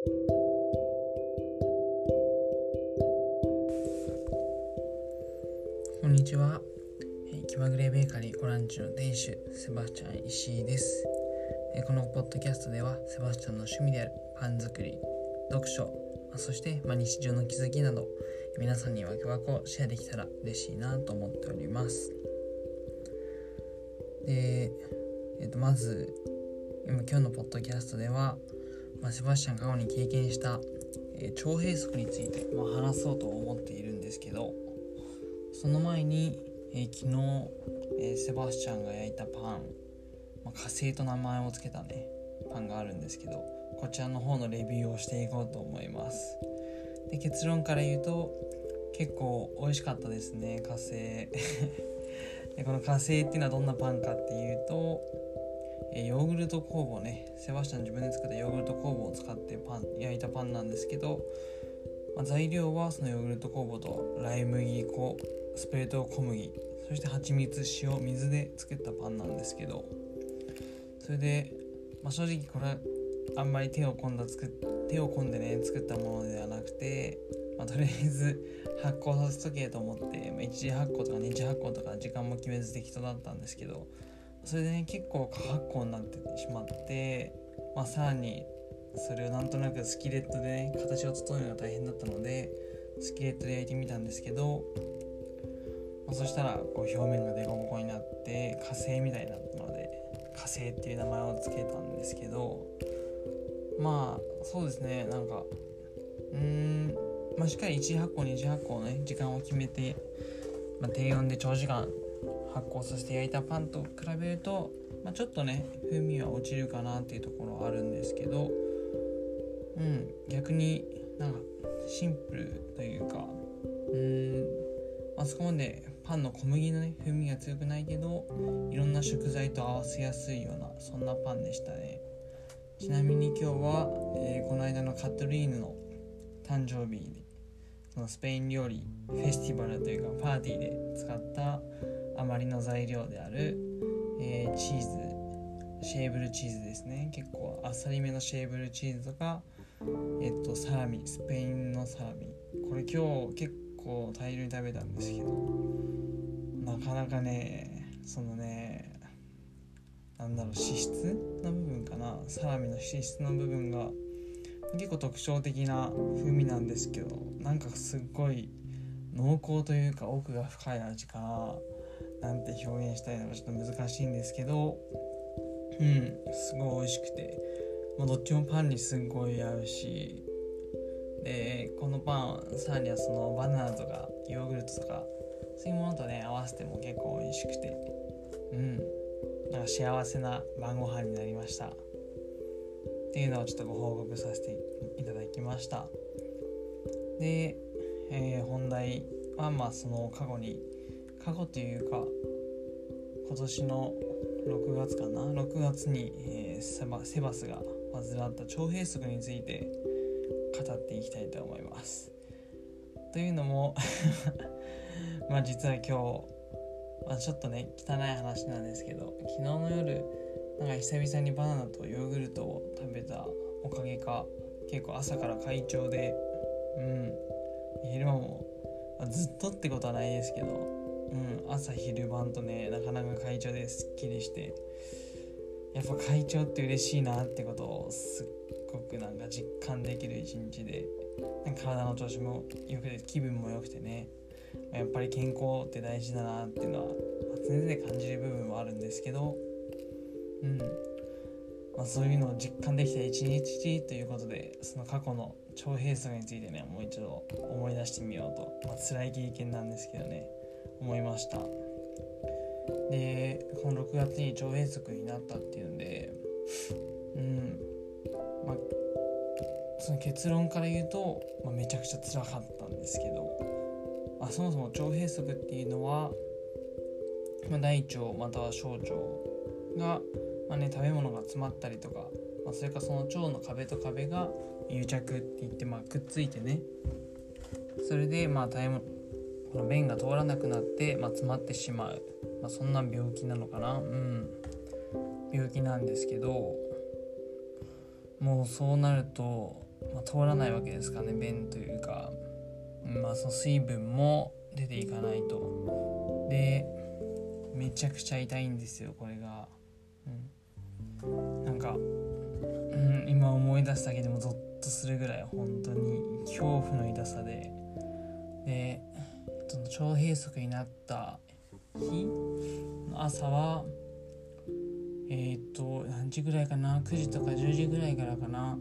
こんにちは。気まぐれベーカリーコランチの店主、セバスチャン石井です。このポッドキャストでは、セバスチャンの趣味であるパン作り、読書、そしてま日常の気づきなど、皆さんにわけわこシェアできたら嬉しいなと思っております。で、えー、とまず今今日のポッドキャストでは、まあ、セバスチャン過去に経験した、えー、腸閉塞について、まあ、話そうと思っているんですけどその前に、えー、昨日、えー、セバスチャンが焼いたパン、まあ、火星と名前を付けたねパンがあるんですけどこちらの方のレビューをしていこうと思います。で結論から言うと結構美味しかったですね火星。でこの火星っていうのはどんなパンかっていうとえヨーグルト工房ね。セバスチャン自分で作ったヨーグルト工房を使ってパン焼いたパンなんですけど、まあ、材料はそのヨーグルト工房とライ麦粉スプレート小麦そして蜂蜜塩水で作ったパンなんですけどそれで、まあ、正直これあんまり手を込んだ作手を込んでね作ったものではなくて、まあ、とりあえず 発酵させとけと思って、まあ、1次発酵とか2次発酵とか時間も決めず適当だったんですけどそれでね結構過発酵になってしまって、まあ、さらにそれをなんとなくスキレットでね形を整えるのが大変だったのでスキレットで焼いてみたんですけど、まあ、そしたらこう表面がデコボコになって火星みたいになったので火星っていう名前を付けたんですけどまあそうですねなんかうーんまあしっかり1発酵2次発酵のね時間を決めて、まあ、低温で長時間発酵させて焼いたパンと比べると、まあ、ちょっとね風味は落ちるかなっていうところはあるんですけどうん逆になんかシンプルというかうんあそこまでパンの小麦のね風味が強くないけどいろんな食材と合わせやすいようなそんなパンでしたね。ちなみに今日は、えー、この間のカットリーヌの誕生日でそのスペイン料理フェスティバルというかパーティーで使った余りの材料である、えー、チーズシェーブルチーズですね。結構あっさりめのシェーブルチーズとかえっとサラミスペインのサラミ。これ今日結構大量に食べたんですけどなかなかねそのねなんだろう脂質の部分かな。サラミの脂質の部分が結構特徴的な風味なんですけどなんかすっごい濃厚というか奥が深い味かな。なんて表現したいのかちょっと難しいんですけどうんすごい美味しくて。もうどっちもパンにすっごい合うしでこのパンさらにはそのバナナとかヨーグルトとかそういうものとね合わせても結構美味しくて。うん。なんか幸せな晩ご飯になりました。っていうのをちょっとご報告させていただきました。で、えー、本題はまあその過去に過去というか今年の6月かな？6月に、えー、セバセバスが患った腸閉塞について語っていきたいと思います。というのも まあ実は今日、まあ、ちょっとね汚い話なんですけど昨日の夜なんか久々にバナナとヨーグルトを食べたおかげか結構朝から快調でうん昼間も、ま、ずっとってことはないですけどうん、朝昼晩とねなかなか会長ですっきりしてやっぱ会長って嬉しいなってことをすっごくなんか実感できる一日で体の調子も良くて気分も良くてねやっぱり健康って大事だなっていうのは常々感じる部分もあるんですけどうん。まあ、そういうのを実感できた一日ということでその過去の腸閉塞についてねもう一度思い出してみようと、まあ辛い経験なんですけどね。思いました。でこの6月に腸閉塞になったっていうんでうんまあその結論から言うと、まあ、めちゃくちゃ辛かったんですけど、まあ、そもそも腸閉塞っていうのは、まあ、大腸または小腸が、まあね、食べ物が詰まったりとか、まあ、それかその腸の壁と壁が癒着って言って、まあ、くっついてねそれでまあ食べ物この便が通らなくなって、まあ、詰まってしまう、まあ、そんな病気なのかな？うん。病気なんですけどもうそうなるとまあ、通らないわけですかね便というか、まあ、その水分も出ていかないと。でめちゃくちゃ痛いんですよこれが、うん、なんか、うん、今思い出すだけでもゾッとするぐらい本当に。恐怖の痛さで。でその腸閉塞になった日？の朝はえっ、と何時ぐらいかな？9時とか10時ぐらいからかな、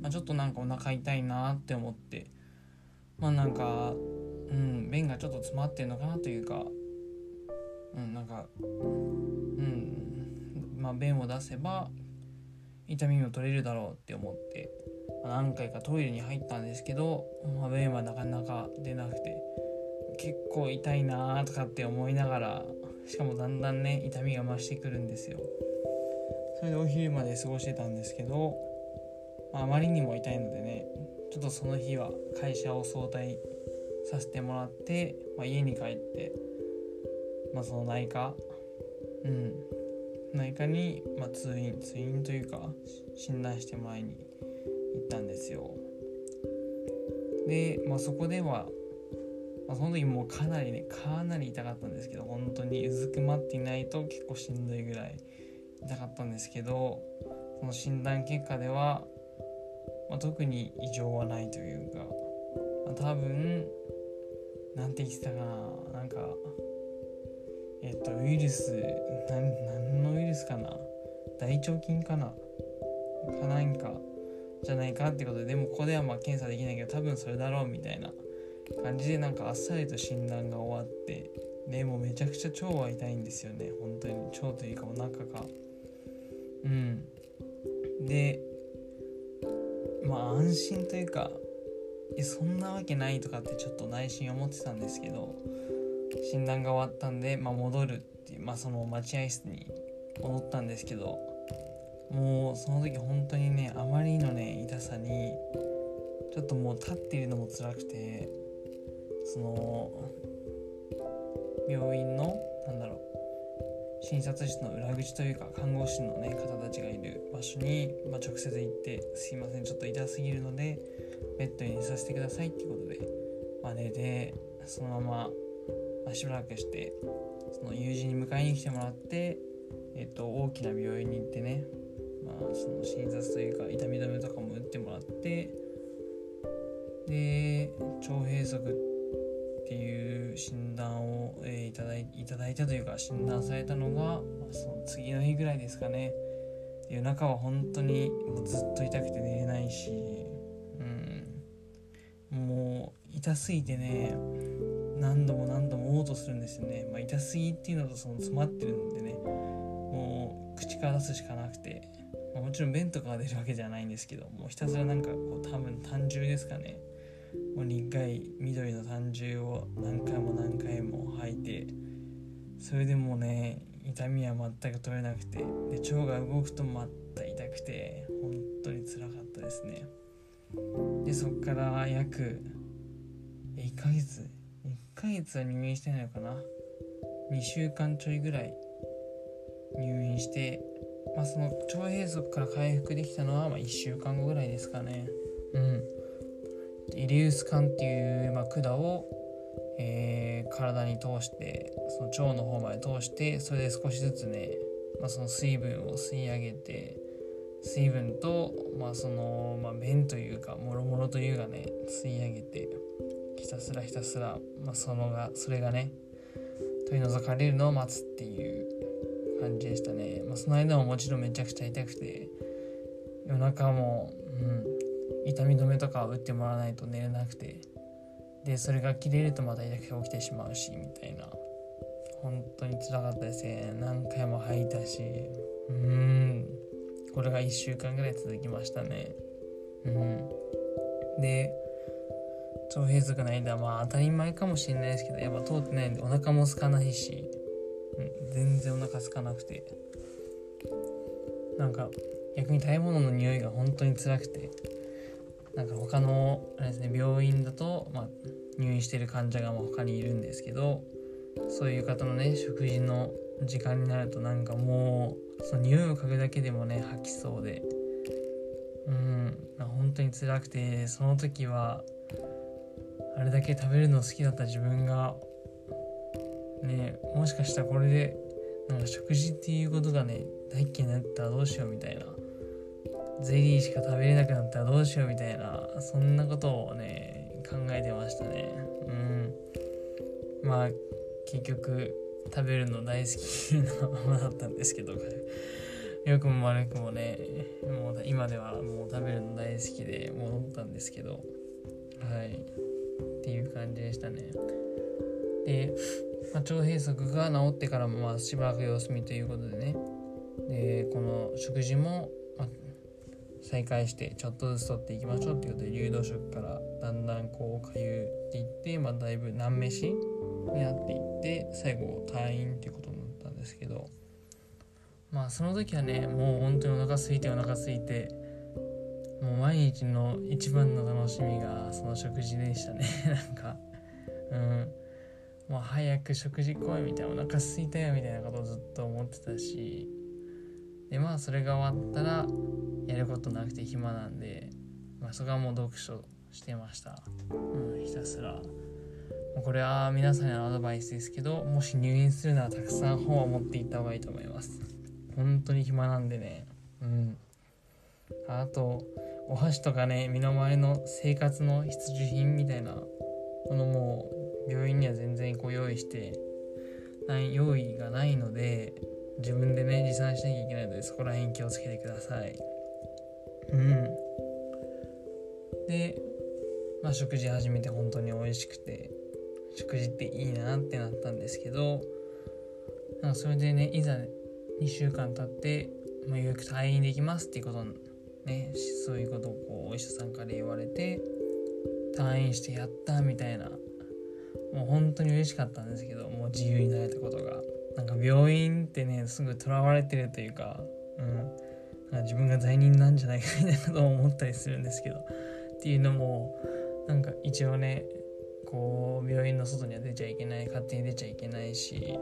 まあ、ちょっとなんかお腹痛いなって思って。まあなんかうん便がちょっと詰まってんのかなというか。うんなんかうんまあ便を出せば痛みも取れるだろうって思って。何回かトイレに入ったんですけど、まあ、便はなかなか出なくて。結構痛いなーとかって思いながらしかもだんだんね痛みが増してくるんですよ。それでお昼まで過ごしてたんですけど、まあ、まりにも痛いのでねちょっとその日は会社を早退させてもらって、まあ、家に帰って、まあ、その内科うん。内科に、まあ、通院通院というか診断してもらいに行ったんですよ。で、まあ、そこでは、まあ、その時もうかなりねかなり痛かったんですけど本当にうずくまっていないと結構しんどいぐらい痛かったんですけどその診断結果では、まあ、特に異常はないというか、まあ、多分なんて言ってたかななんかえっとウイルス何のウイルスかな大腸菌かなかなんかじゃないかってことででもここではまあ検査できないけど多分それだろうみたいな感じでなんかあっさりと診断が終わってでもめちゃくちゃ腸は痛いんですよね。本当に。腸というかお腹が。うん。でまあ安心というかえそんなわけないとかってちょっと内心思ってたんですけど診断が終わったんで、まあ、戻るっていうまあその待合室に戻ったんですけどもうその時本当にねあまりのね痛さにちょっともう立っているのも辛くてその病院のなんだろう診察室の裏口というか看護師のね方たちがいる場所に、まあ、直接行って「すいませんちょっと痛すぎるのでベッドに寝させてください」っていうことで、まあ、寝てそのまま、まあ、しばらくしてその友人に迎えに来てもらって、えっと、大きな病院に行ってねまあ、その診察というか痛み止めとかも打ってもらってで腸閉塞ってっていう診断を、えー、いただいいただいたというか診断されたのが、ま、その次の日ぐらいですかね。夜中は本当にずっと痛くて寝れないし、うん、もう痛すぎてね何度も何度も嘔吐するんですよね、まあ、痛すぎっていうのとその詰まってるんでねもう口から出すしかなくて。まあ、もちろん便とかが出るわけじゃないんですけどもうひたすらなんかこう多分単汁ですかね。もう苦い緑の単汁を何回も何回も吐いてそれでもね痛みは全く取れなくてで腸が動くとまた痛くて本当につらかったですねでそっから約1ヶ月1ヶ月は入院してないのかな2週間ちょいぐらい入院してまあ、その腸閉塞から回復できたのはま1週間後ぐらいですかね。うん。イリウス管っていう、まあ、管を、えー、体に通してその腸の方まで通してそれで少しずつね、まあ、その水分を吸い上げて水分と、まあそのまあ、便というかもろもろというかね吸い上げてひたすらひたすら、まあ、そのがそれがね取り除かれるのを待つっていう感じでしたね、まあ、その間ももちろんめちゃくちゃ痛くて夜中も、うん、痛み止めとか打ってもらわないと寝れなくて。でそれが切れるとまた痛くて起きてしまうしみたいな。本当につらかったですね。何回も吐いたし。うーん。これが1週間ぐらい続きましたね。うん。で腸閉塞の間まあ当たり前かもしれないですけどやっぱ通ってないんでお腹も空かないし。うん。全然お腹空かなくて。なんか逆に食べ物の匂いが本当に辛くて。なんか他のあれですね病院だと、まあ、入院してる患者が他にいるんですけどそういう方のね食事の時間になるとなんかもうその匂いを嗅ぐだけでもね吐きそうで。うん。本当に辛くてその時はあれだけ食べるの好きだった自分がねもしかしたらこれでなんか食事っていうことがね大っ嫌いになったらどうしようみたいな。ゼリーしか食べれなくなったらどうしようみたいなそんなことをね考えてましたね。うん。まあ結局食べるの大好きなままだったんですけど よくも悪くもねもう今ではもう食べるの大好きで戻ったんですけどはい。っていう感じでしたね。で、まあ、腸閉塞が治ってからもまあしばらく様子見ということでね。でこの食事も、再開してちょっとずつ取っていきましょうっていうことで流動食からだんだんこうかゆっていって、まあ、だいぶ難飯になっていって最後退院っていうことになったんですけどまあその時はねもう本当にお腹空いてお腹空いてもう毎日の一番の楽しみがその食事でしたね。なんかうん。もう早く食事来いみたいなお腹空いたよみたいなことをずっと思ってたし。でまあそれが終わったらやることなくて暇なんで、まあ、そこはもう読書してました、うん、ひたすら。これは皆さんへのアドバイスですけどもし入院するならたくさん本を持っていった方がいいと思います。本当に暇なんでね。うん。あとお箸とかね身の回りの生活の必需品みたいなものも病院には全然ご用意してない用意がないので自分でね持参しなきゃいけないのでそこら辺気をつけてください。うん。でまあ食事始めて本当に美味しくて食事っていいなってなったんですけどなんかそれでねいざ2週間経って、まあ、ようやく退院できますっていうことねそういうことをこうお医者さんから言われて退院してやったみたいなもう本当に嬉しかったんですけどもう自由になれたことが。なんか病院ってねすぐとらわれてるというかうん。自分が罪人なんじゃないかみたいなことを思ったりするんですけどっていうのもなんか一応ねこう病院の外には出ちゃいけない勝手に出ちゃいけないし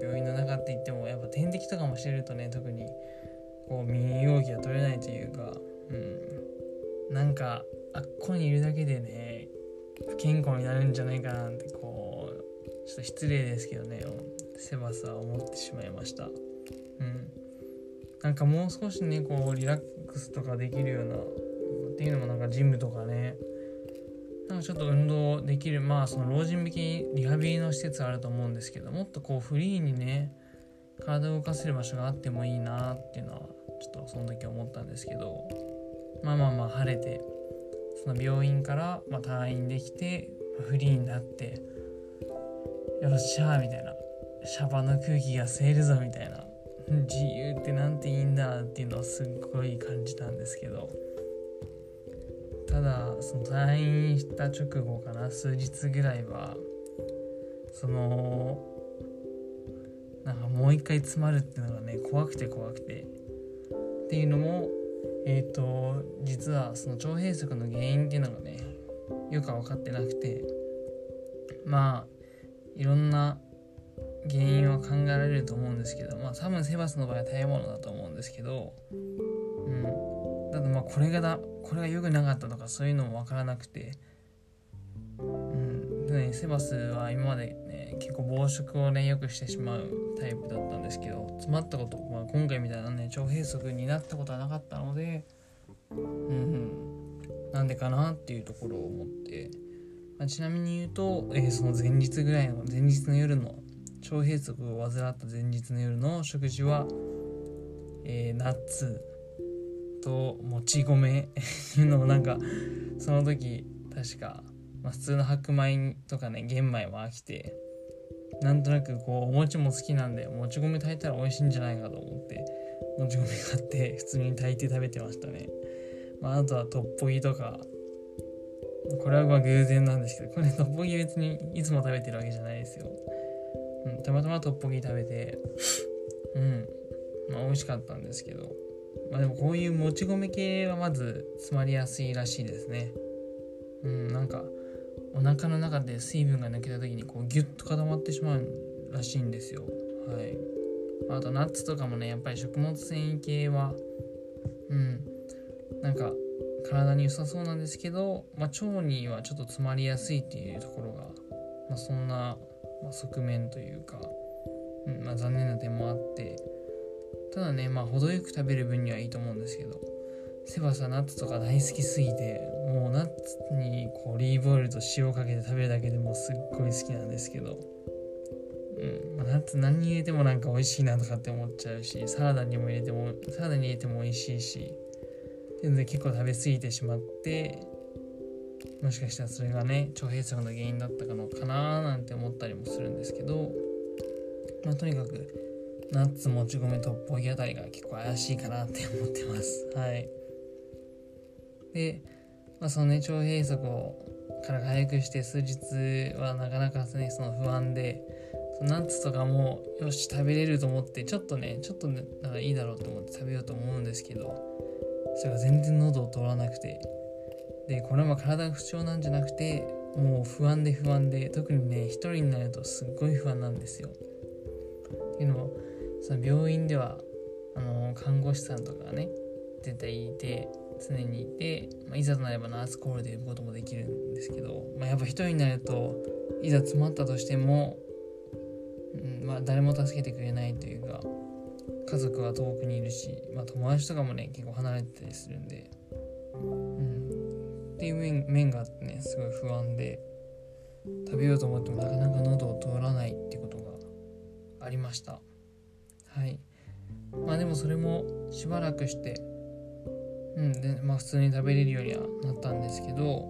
病院の中って言ってもやっぱ点滴とかもしてるとね特にこう身動きが取れないというかうん。なんかあっこにいるだけでね不健康になるんじゃないかなってこうちょっと失礼ですけどねセバスは思ってしまいました。うん。なんかもう少しねこうリラックスとかできるようなっていうのもなんかジムとかね。なんかちょっと運動できるまあその老人向けリハビリの施設あると思うんですけどもっとこうフリーにね体を動かせる場所があってもいいなっていうのはちょっとその時思ったんですけどまあまあまあ晴れてその病院からま退院できてフリーになってよっしゃーみたいなシャバの空気が吸えるぞみたいな自由ってなんていいんだっていうのをすっごい感じたんですけど。ただその退院した直後かな数日ぐらいはそのなんかもう一回詰まるっていうのがね怖くて怖くて。っていうのもえっ、ー、と実はその腸閉塞の原因っていうのがねよく分かってなくて。まあいろんな原因は考えられると思うんですけどまあ多分セバスの場合は食べ物だと思うんですけどうん。ただまあこれがだこれが良くなかったとかそういうのも分からなくてうん。でねセバスは今までね結構暴食をねよくしてしまうタイプだったんですけど詰まったこと、まあ、今回みたいなね腸閉塞になったことはなかったのでうんうん。なんでかなっていうところを思って、まあ、ちなみに言うと、えー、その前日ぐらいの前日の夜の腸閉塞を患った前日の夜の食事は、えー、ナッツともち米いうのをなんかその時確か、まあ、普通の白米とかね玄米も飽きてなんとなくこうお餅も好きなんでもち米炊いたら美味しいんじゃないかと思ってもち米買って普通に炊いて食べてましたね、まあ、あとはトッポギとか。これはまあ偶然なんですけどこれトッポギ別にいつも食べてるわけじゃないですよ、うん、たまたまトッポギ食べてうん。まあ美味しかったんですけど。まあでもこういうもち米系はまず詰まりやすいらしいですね。うんなんかお腹の中で水分が抜けた時にこうギュッと固まってしまうらしいんですよ。はい。あとナッツとかもねやっぱり食物繊維系はうん。なんか体に良さそうなんですけど、まあ、腸にはちょっと詰まりやすいっていうところが、まあ、そんな、ま側面というか、うんまあ、残念な点もあってただねまあ程よく食べる分にはいいと思うんですけどセバさナッツとか大好きすぎてもうナッツにオリーブオイルと塩かけて食べるだけでもすっごい好きなんですけどうんまあ、ナッツ何に入れてもなんか美味しいなとかって思っちゃうしサラダにも入れてもサラダに入れても美味しいし全然結構食べ過ぎてしまってもしかしたらそれがね腸閉塞の原因だったのかななんて思ったりもするんですけどまあとにかくナッツもち米トッポギあたりが結構怪しいかなって思ってます。はい。で、まあ、そのね腸閉塞をから回復して数日はなかなかねその不安でナッツとかもよし食べれると思ってちょっとねちょっとなんかいいだろうと思って食べようと思うんですけどそれが全然喉を通らなくてでこれも体が不調なんじゃなくてもう不安で不安で特にね一人になるとすっごい不安なんですよ。っていうのもその病院ではあの看護師さんとかがね絶対いて常にいて、まあ、いざとなればナースコールで呼ぶこともできるんですけど、まあ、やっぱ一人になるといざ詰まったとしてもうんまあ、誰も助けてくれないというか家族は遠くにいるし、まあ、友達とかもね結構離れてたりするんで、うん、っていう面面があってねすごい不安で食べようと思ってもなかなか喉を通らないってことがありました。はい。まあでもそれもしばらくしてうんでまあ普通に食べれるようにはなったんですけど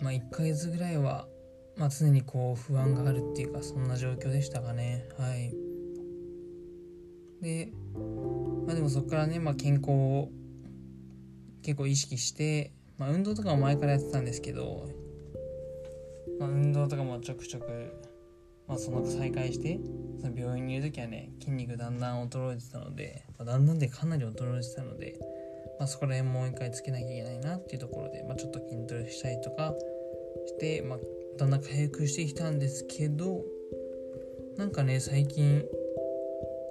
まあ1ヶ月ぐらいはまあ、常にこう不安があるっていうかそんな状況でしたかね。はい。でまあでもそこからね、まあ、健康を結構意識して、まあ、運動とかも前からやってたんですけど、まあ、運動とかもちょくちょく、まあ、その再開してその病院にいる時はね筋肉だんだん衰えてたので、まあ、だんだんでかなり衰えてたので、まあ、そこら辺もう一回つけなきゃいけないなっていうところで、まあ、ちょっと筋トレしたりとかして、まあ、だんだん回復してきたんですけどなんかね最近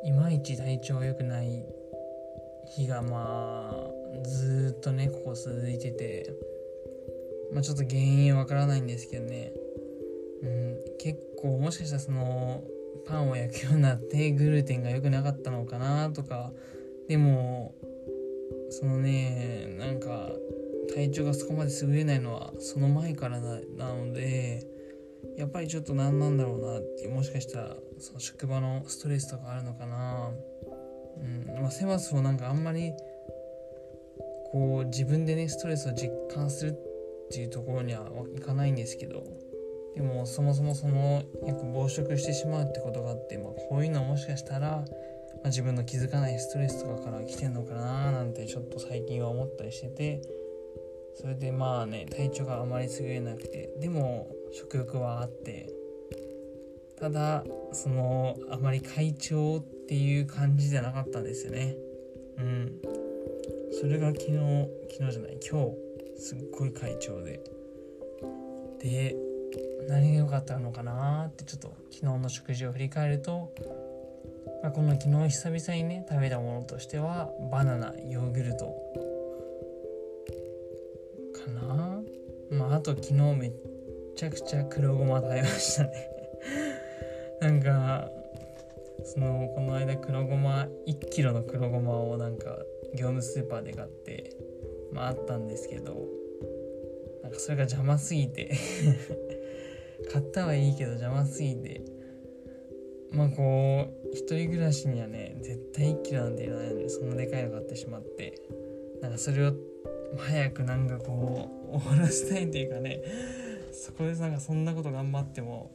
いまいち体調が良くない日がまあずっとねここ続いててまあちょっと原因わからないんですけどね。うん結構もしかしたらそのパンを焼くようになってグルテンが良くなかったのかなとかでもそのねなんか体調がそこまで優れないのはその前からなのでやっぱりちょっと何なんだろうなってもしかしたらその職場のストレスとかあるのかな。うんまあセバスをなんかあんまりこう自分でねストレスを実感するっていうところにはいかないんですけどでもそもそもそのよく暴食してしまうってことがあって、まあ、こういうのはもしかしたら、まあ、自分の気づかないストレスとかから来てんのかななんてちょっと最近は思ったりしててそれでまあね体調があまり優れなくてでも食欲はあってただそのあまり快調っていう感じじゃなかったんですよね。うん。それが昨日昨日じゃない今日すっごい快調で。で何が良かったのかなってちょっと昨日の食事を振り返ると、まあ、この昨日久々にね食べたものとしてはバナナヨーグルトかな。まああと昨日めっちゃくちゃ黒ごま食べましたね。なんかそのこの間黒ごま1キロの黒ごまをなんか業務スーパーで買ってまああったんですけどなんかそれが邪魔すぎて 買ったはいいけど邪魔すぎてまあこう一人暮らしにはね絶対1キロなんていらないのにそんなでかいの買ってしまってなんかそれを早くなんかこう終わらせたいっていうかねそこでなんかそんなこと頑張っても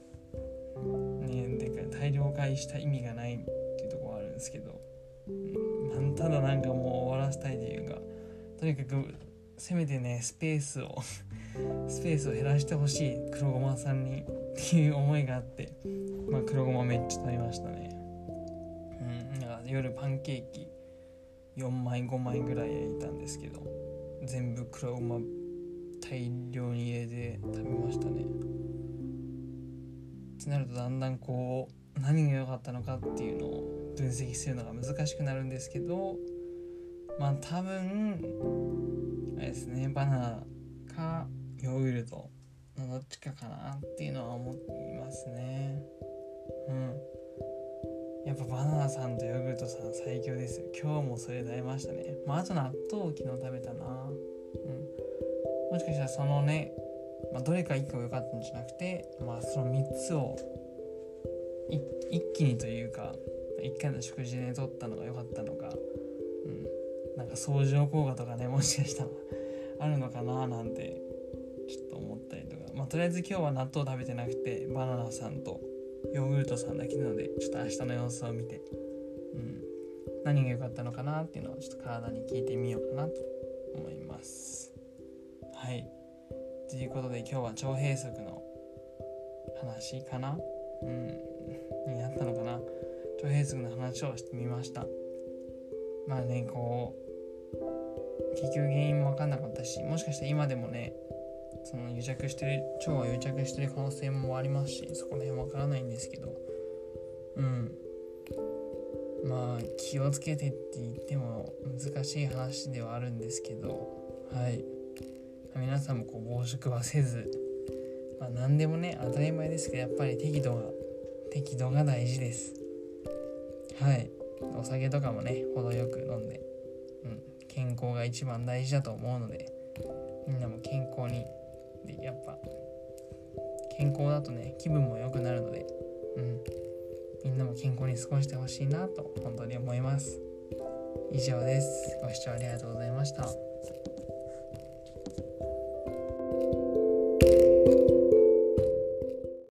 ねでか大量買いした意味がないっていうところはあるんですけど、うん、ただなんかもう終わらせたいというかとにかくせめてねスペースを スペースを減らしてほしい黒ごまさんにっていう思いがあってまあ黒ごまめっちゃ食べましたね。うんだか夜パンケーキ4枚5枚ぐらい焼いたんですけど全部黒ごま大量に入れて食べましたね。ってなるとだんだんこう何が良かったのかっていうのを分析するのが難しくなるんですけどまあ多分あれですねバナナかヨーグルトのどっちかかなっていうのは思いますね。うん。やっぱバナナさんとヨーグルトさん最強です今日もそれになりましたね。まああと納豆を昨日食べたな。うん。もしかしたらそのね、まあ、どれか1個良かったんじゃなくてまあその3つを一気にというか1回の食事で取ったのが良かったのか、うん、なんか相乗効果とかねもしかしたらあるのかななんてちょっと思ったりとか。まあとりあえず今日は納豆食べてなくてバナナさんとヨーグルトさんだけなのでちょっと明日の様子を見て、うん、何が良かったのかなっていうのをちょっと体に聞いてみようかなと思います。はい。ということで今日は腸閉塞の話かな。うん。になったのかな。腸閉塞の話をしてみました。まあねこう結局原因も分かんなかったしもしかして今でもねその癒着してる腸が癒着してる可能性もありますしそこら辺分からないんですけど。うん。まあ気をつけてって言っても難しい話ではあるんですけど。はい。皆さんもこう暴食はせず、まあ、何でもね当たり前ですけどやっぱり適度が適度が大事です。はい。お酒とかもね程よく飲んで、うん、健康が一番大事だと思うのでみんなも健康にでやっぱ健康だとね気分も良くなるのでうん。みんなも健康に過ごしてほしいなと本当に思います。以上です。ご視聴ありがとうございました。